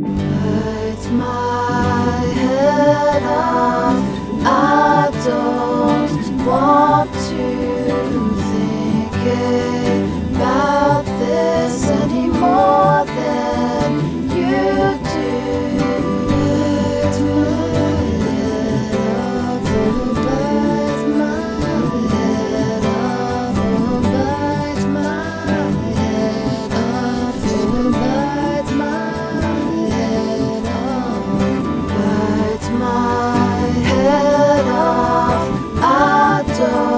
Put my head up. I don't want to think about. door.